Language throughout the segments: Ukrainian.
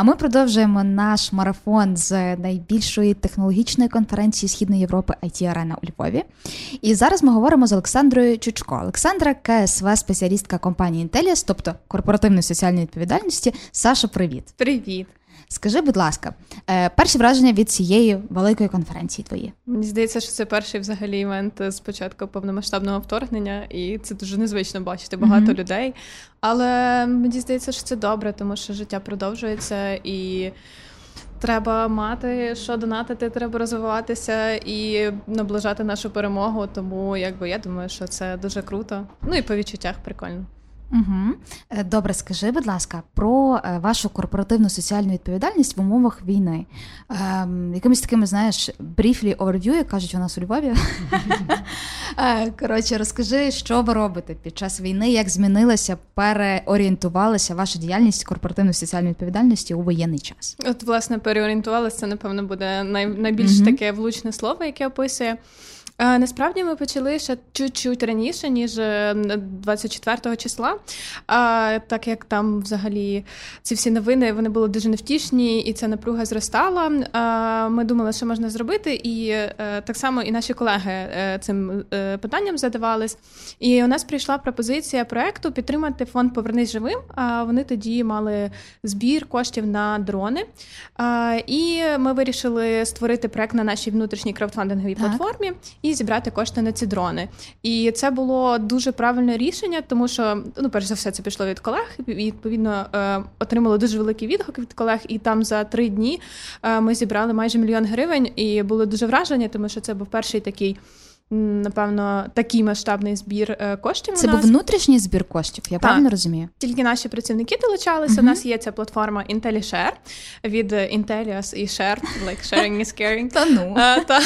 А ми продовжуємо наш марафон з найбільшої технологічної конференції Східної Європи IT Арена у Львові. І зараз ми говоримо з Олександрою Чучко. Олександра КСВ, спеціалістка компанії Intellias, тобто корпоративної соціальної відповідальності. Саша, привіт. Привіт. Скажи, будь ласка, е, перші враження від цієї великої конференції твої? Мені здається, що це перший взагалі івент з початку повномасштабного вторгнення, і це дуже незвично бачити багато mm-hmm. людей. Але мені здається, що це добре, тому що життя продовжується і. Треба мати що донатити, треба розвиватися і наближати нашу перемогу. Тому якби я думаю, що це дуже круто. Ну і по відчуттях прикольно. Угу. Добре, скажи, будь ласка, про е, вашу корпоративну соціальну відповідальність в умовах війни. Ем, Якимись такими, знаєш, бріфлі оверв'ю, як кажуть у нас у Львові. Е, коротше, розкажи, що ви робите під час війни, як змінилася, переорієнтувалася ваша діяльність корпоративної соціальної відповідальності у воєнний час? От, власне, переорієнтувалася, це, напевно, буде найбільш таке влучне слово, яке описує. Насправді ми почали ще чуть-чуть раніше, ніж 24 числа. А, Так як там взагалі ці всі новини вони були дуже невтішні, і ця напруга зростала. А, Ми думали, що можна зробити, і е, так само і наші колеги е, цим е, питанням задавались. І у нас прийшла пропозиція проекту підтримати фонд Повернись живим. А вони тоді мали збір коштів на дрони. А, І ми вирішили створити проект на нашій внутрішній краудфандинговій так. платформі і зібрати кошти на ці дрони. І це було дуже правильне рішення, тому що ну, перш за все, це пішло від колег. І відповідно е, отримали дуже великий відгук від колег. І там за три дні е, ми зібрали майже мільйон гривень і були дуже вражені, тому що це був перший такий напевно, такий масштабний збір е, коштів. Це у нас. був внутрішній збір коштів, я так. правильно розумію? Тільки наші працівники долучалися. Uh-huh. У нас є ця платформа IntelliShare від Intellias і Share, like sharing is caring. Та ну. А, е, та.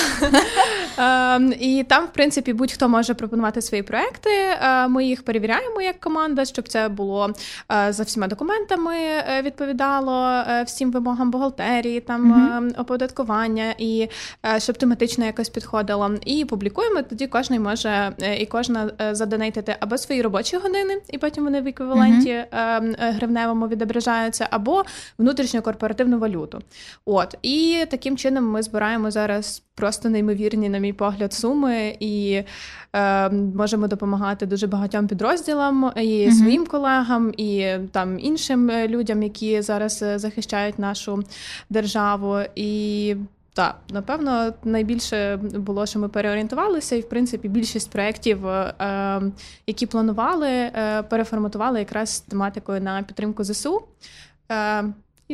Ем, і там, в принципі, будь-хто може пропонувати свої проекти. Е, ми їх перевіряємо як команда, щоб це було за всіма документами, відповідало всім вимогам бухгалтерії, там uh-huh. оподаткування і щоб тематично якось підходило. І публікуємо програми, тоді кожен може е, і кожна е, задонейтити або свої робочі години, і потім вони в еквіваленті uh-huh. гривневому відображаються, або внутрішню корпоративну валюту. От і таким чином ми збираємо зараз просто неймовірні, на мій погляд, суми і е, можемо допомагати дуже багатьом підрозділам і uh-huh. своїм колегам, і там іншим людям, які зараз захищають нашу державу. І так, напевно, найбільше було, що ми переорієнтувалися, і в принципі більшість проєктів, е, які планували, е, переформатували якраз тематикою на підтримку ЗСУ.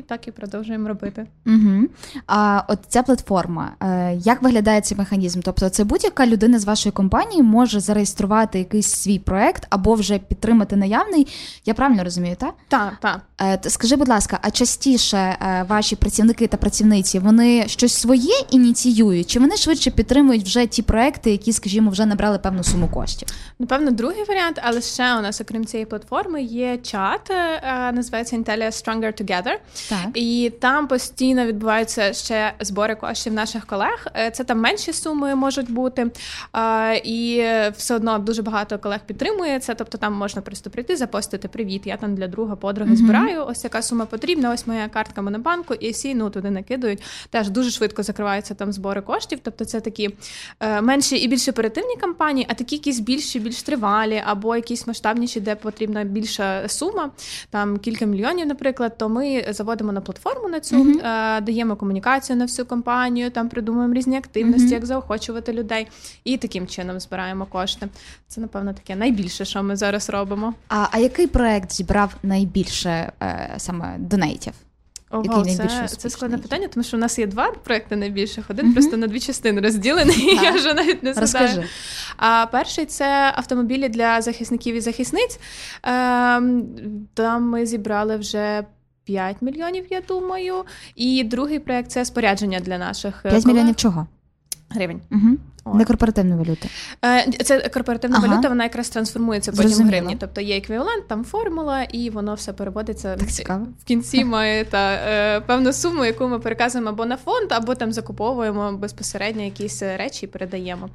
І так і продовжуємо робити. Угу. А от ця платформа, е, як виглядає цей механізм? Тобто, це будь-яка людина з вашої компанії може зареєструвати якийсь свій проект або вже підтримати наявний. Я правильно розумію, так? Так, так. Е, скажи, будь ласка, а частіше е, ваші працівники та працівниці вони щось своє ініціюють? Чи вони швидше підтримують вже ті проекти, які, скажімо, вже набрали певну суму коштів? Напевно, другий варіант, але ще у нас, окрім цієї платформи, є чат, називається Intellia Stronger Together. Так. І там постійно відбуваються ще збори коштів наших колег. Е, це там менші суми можуть бути. І все одно дуже багато колег підтримує це. Тобто там можна просто прийти, запостити привіт. Я там для друга подруги mm-hmm. збираю. Ось яка сума потрібна. Ось моя картка Монобанку, і всі ну туди накидують. Теж дуже швидко закриваються там збори коштів. Тобто, це такі е, менші і більш оперативні кампанії, а такі якісь більші, більш тривалі, або якісь масштабніші, де потрібна більша сума, там кілька мільйонів, наприклад, то ми заводимо заводимо на платформу на цю, е, даємо комунікацію на всю компанію, там придумуємо різні активності, uh-huh. як заохочувати людей, і таким чином збираємо кошти. Це напевно таке найбільше, що ми зараз робимо. А а який проект зібрав найбільше е, саме донейтів? Ого, це, це складне питання, тому що у нас є два проекти найбільших. Один uh-huh. просто на дві частини розділений. Я вже навіть не згадаю. А перший це автомобілі для захисників і захисниць. Ем, там ми зібрали вже 5 мільйонів, я думаю. І другий проект це спорядження для наших 5 колег. мільйонів чого? Гривень. Угу. Не корпоративна валюта. Е, це корпоративна ага. валюта, вона якраз трансформується потім в гривні. Тобто є еквівалент, там формула, і воно все переводиться так в кінці. Має та е, певну суму, яку ми переказуємо або на фонд, або там закуповуємо безпосередньо якісь речі і передаємо.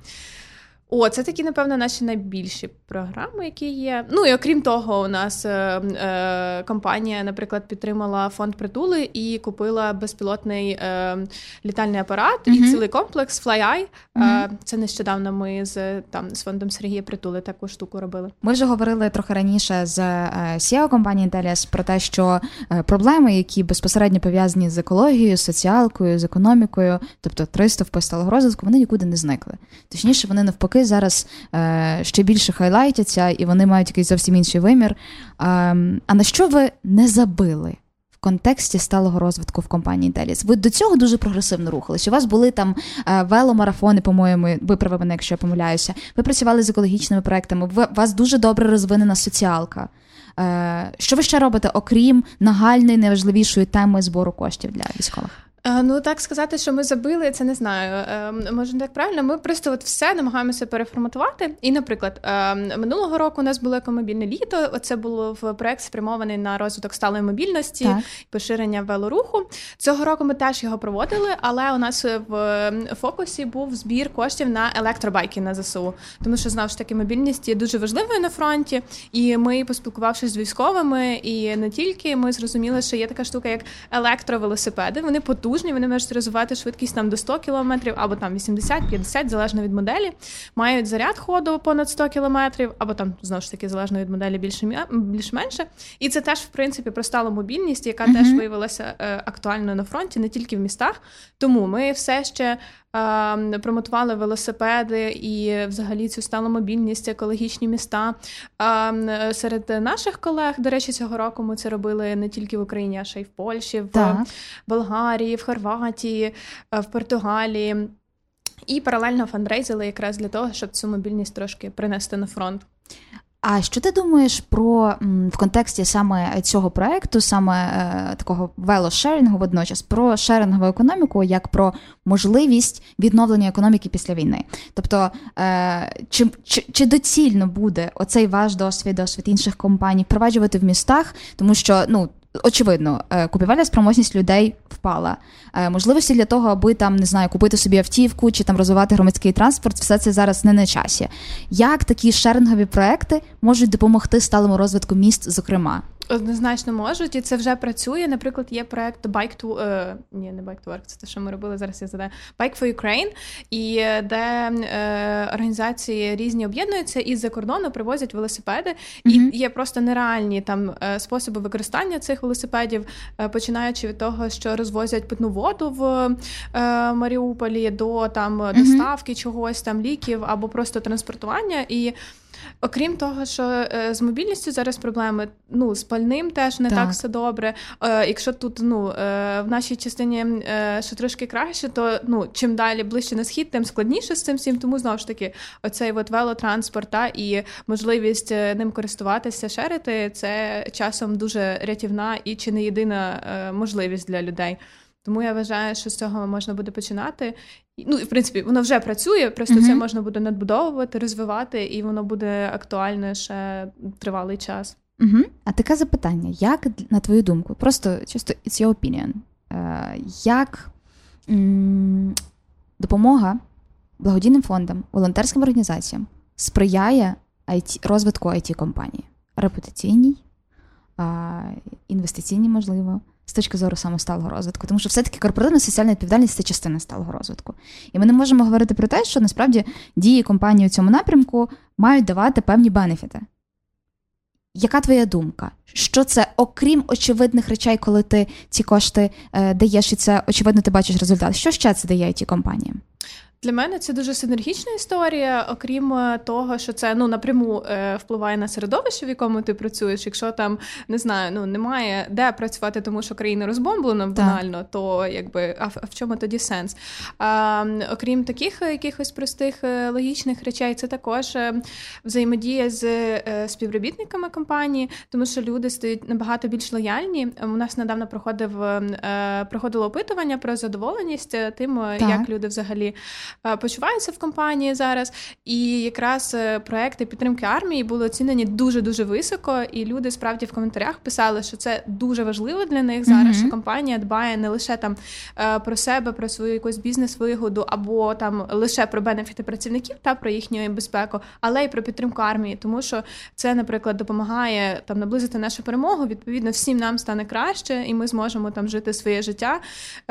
О, це такі, напевно, наші найбільші програми, які є. Ну і окрім того, у нас е, е, компанія, наприклад, підтримала фонд притули і купила безпілотний е, літальний апарат mm-hmm. і цілий комплекс FlyEye. Mm-hmm. Це нещодавно ми з там з фондом Сергія Притули таку штуку робили. Ми вже говорили трохи раніше з CEO компанії Intellias про те, що проблеми, які безпосередньо пов'язані з екологією, соціалкою, з економікою, тобто 300 в сталого розвитку, вони нікуди не зникли. Точніше, вони навпаки зараз е, ще більше хайлайтяться, і вони мають якийсь зовсім інший вимір. Е, а на що ви не забили? Контексті сталого розвитку в компанії Intellis. Ви до цього дуже прогресивно рухалися. У вас були там е, веломарафони, по-моєму, виправи мене, якщо я помиляюся. Ви працювали з екологічними проектами. У вас дуже добре розвинена соціалка. Е, що ви ще робите, окрім нагальної найважливішої теми збору коштів для військових? Е, ну так сказати, що ми забили, це не знаю. Ем, може, не так правильно. Ми просто от все намагаємося переформатувати. І, наприклад, ем, минулого року у нас було екомобільне літо. Це було в проект спрямований на розвиток сталої мобільності, так. поширення велоруху. Цього року ми теж його проводили, але у нас в фокусі був збір коштів на електробайки на ЗСУ, тому що знову ж таки мобільність є дуже важливою на фронті. І ми, поспілкувавшись з військовими, і не тільки ми зрозуміли, що є така штука, як електровелосипеди. Вони потужні потужні, вони можуть розвивати швидкість там до 100 км або там 80-50, залежно від моделі. Мають заряд ходу понад 100 км, або там знову ж таки залежно від моделі більше більш-менше. І це теж, в принципі, про сталу мобільність, яка mm-hmm. теж виявилася е, актуальною на фронті, не тільки в містах. Тому ми все ще промотували велосипеди і взагалі цю сталу мобільність, екологічні міста. Серед наших колег, до речі, цього року ми це робили не тільки в Україні, а ще й в Польщі, в так. Болгарії, в Хорватії, в Португалії. І паралельно фандрейзили якраз для того, щоб цю мобільність трошки принести на фронт. А що ти думаєш про в контексті саме цього проекту, саме е, такого велошерінгу водночас, про шерингову економіку як про можливість відновлення економіки після війни? Тобто, е, чи, чи, чи доцільно буде оцей ваш досвід, досвід інших компаній впроваджувати в містах, тому що ну очевидно, е, купівельна спроможність людей впала. Е, можливості для того, аби там не знаю, купити собі автівку чи там розвивати громадський транспорт, все це зараз не на часі. Як такі шерингові проекти можуть допомогти сталому розвитку міст, зокрема? Однозначно можуть, і це вже працює. Наприклад, є проект Bike to... Е, ні, не Bike to Work, це те, що ми робили зараз. Я задаю Bike for Ukraine, і де е, організації різні об'єднуються і з-за кордону привозять велосипеди, mm-hmm. і є просто нереальні там е, способи використання цих велосипедів, е, починаючи від того, що розвозять питну воду в е, Маріуполі до там mm-hmm. доставки чогось там ліків або просто транспортування і. Окрім того, що е, з мобільністю зараз проблеми, ну з пальним теж не так, так все добре. Е, якщо тут ну е, в нашій частині ще трошки краще, то ну чим далі ближче на схід, тим складніше з цим всім. Тому знову ж таки, оцей от велотранспорт та, і можливість ним користуватися, шерити це часом дуже рятівна і чи не єдина можливість для людей. Тому я вважаю, що з цього можна буде починати. Ну, в принципі, воно вже працює, просто mm-hmm. це можна буде надбудовувати, розвивати, і воно буде актуальне ще тривалий час. Угу. А таке запитання: як на твою думку, просто чисто it's your opinion, е, як допомога благодійним фондам, волонтерським організаціям сприяє IT, розвитку it компанії репутаційній, інвестиційній, можливо? з точки зору саме сталого розвитку, тому що все-таки корпоративна соціальна відповідальність це частина сталого розвитку. І ми не можемо говорити про те, що насправді дії компанії у цьому напрямку мають давати певні бенефіти. Яка твоя думка? Що це, окрім очевидних речей, коли ти ці кошти е, даєш, і це очевидно ти бачиш результат? Що ще це дає ті компаніям? Для мене це дуже синергічна історія, окрім е, того, що це ну напряму е, впливає на середовище, в якому ти працюєш. Якщо там не знаю, ну немає де працювати, тому що країна розбомблена банально, так. то якби а в, а в чому тоді сенс? А, Окрім таких якихось простих е, логічних речей, це також взаємодія з співробітниками компанії, тому що люди стають набагато більш лояльні. У нас недавно проходив проходило опитування про задоволеність тим, так. як люди взагалі. Почуваються в компанії зараз. І якраз проекти підтримки армії були оцінені дуже дуже високо, і люди справді в коментарях писали, що це дуже важливо для них зараз. Mm-hmm. Що компанія дбає не лише там про себе, про свою якусь бізнес-вигоду, або там лише про бенефіти працівників та про їхню безпеку, але й про підтримку армії, тому що це, наприклад, допомагає там наблизити нашу перемогу. Відповідно, всім нам стане краще, і ми зможемо там жити своє життя.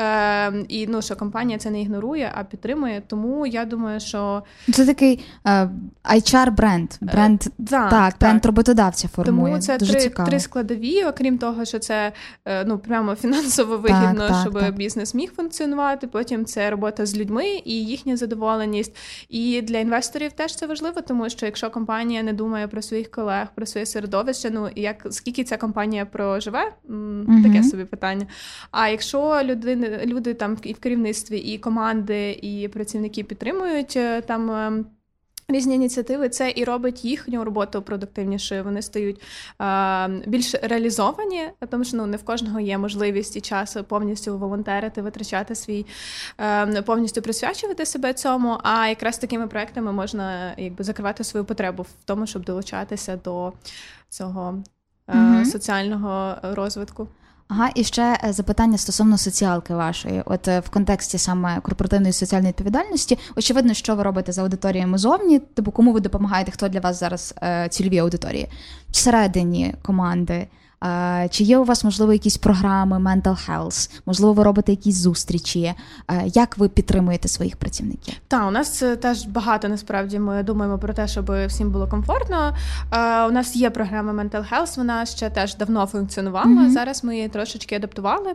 Е, І ну що компанія це не ігнорує, а підтримує. Тому я думаю, що це такий е, HR бренд бренд е, так, так, бренд роботодавця формує. Тому це Дуже три цікаво. три складові, окрім того, що це е, ну прямо фінансово вигідно, так, щоб так. бізнес міг функціонувати. Потім це робота з людьми і їхня задоволеність. І для інвесторів теж це важливо, тому що якщо компанія не думає про своїх колег, про своє середовище, ну як скільки ця компанія проживе, mm-hmm. таке собі питання. А якщо люди, люди там і в керівництві, і команди, і працівники підтримують е, там. Ем, Різні ініціативи це і робить їхню роботу продуктивнішою. Вони стають е, більш реалізовані, тому що ну не в кожного є можливість і час повністю волонтерити, витрачати свій е, повністю присвячувати себе цьому. А якраз такими проектами можна якби закривати свою потребу в тому, щоб долучатися до цього е, угу. соціального розвитку. Ага, і ще е, запитання стосовно соціалки вашої, от е, в контексті саме корпоративної соціальної відповідальності. Очевидно, що ви робите з аудиторіями зовні, типу кому ви допомагаєте, хто для вас зараз е, цільові аудиторії всередині команди. Чи є у вас, можливо, якісь програми mental health? Можливо, ви робите якісь зустрічі? Як ви підтримуєте своїх працівників? Так, у нас теж багато насправді ми думаємо про те, щоб всім було комфортно. У нас є програма Mental Health, вона ще теж давно функціонувала. Mm-hmm. Зараз ми її трошечки адаптували.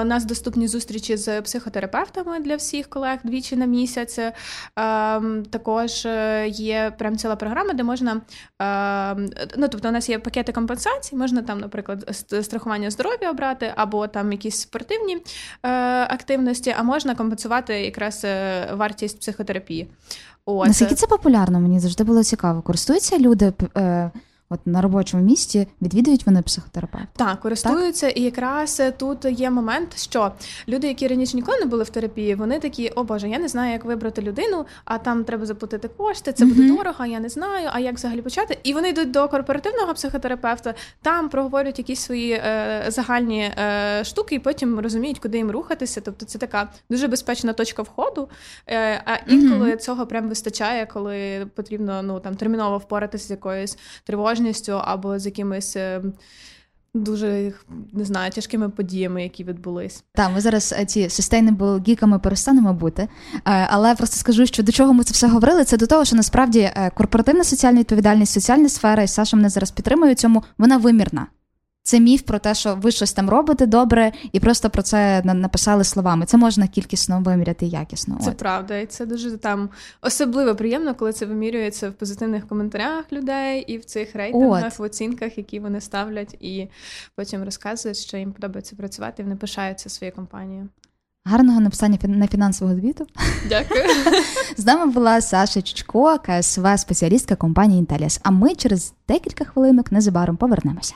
У нас доступні зустрічі з психотерапевтами для всіх колег двічі на місяць. Також е, є прям ціла програма, де можна ну тобто, у нас є пакети компенсацій, можна там наприклад, страхування здоров'я обрати, або там якісь спортивні е, активності, а можна компенсувати якраз е, вартість психотерапії. От. Наскільки це популярно? Мені завжди було цікаво. Користуються люди. Е... От на робочому місці відвідують вони психотерапевта? Так, користуються, так? і якраз тут є момент, що люди, які раніше ніколи не були в терапії, вони такі, о Боже, я не знаю, як вибрати людину, а там треба заплатити кошти, це буде дорого, я не знаю, а як взагалі почати. І вони йдуть до корпоративного психотерапевта, там проговорюють якісь свої е, загальні е, штуки, і потім розуміють, куди їм рухатися. Тобто це така дуже безпечна точка входу. Е, а інколи mm-hmm. цього прям вистачає, коли потрібно ну там терміново впоратися з якоюсь тривожністю тривожністю або з якимись. Е, дуже не знаю, тяжкими подіями, які відбулись. Так, ми зараз е, ці sustainable гіками перестанемо бути. Е, але просто скажу, що до чого ми це все говорили. Це до того, що насправді корпоративна соціальна відповідальність, соціальна сфера, і Саша мене зараз підтримує цьому, вона вимірна. Це міф про те, що ви щось там робите добре, і просто про це написали словами. Це можна кількісно виміряти якісно. Це От. правда, і це дуже там особливо приємно, коли це вимірюється в позитивних коментарях людей і в цих рейтингах, От. в оцінках, які вони ставлять, і потім розказують, що їм подобається працювати, і вони пишаються своєю компанією. Гарного написання на фінансового звіту. Дякую. З нами була Саша Чучко, КСВ спеціалістка компанії Інтеліс. А ми через декілька хвилинок незабаром повернемося.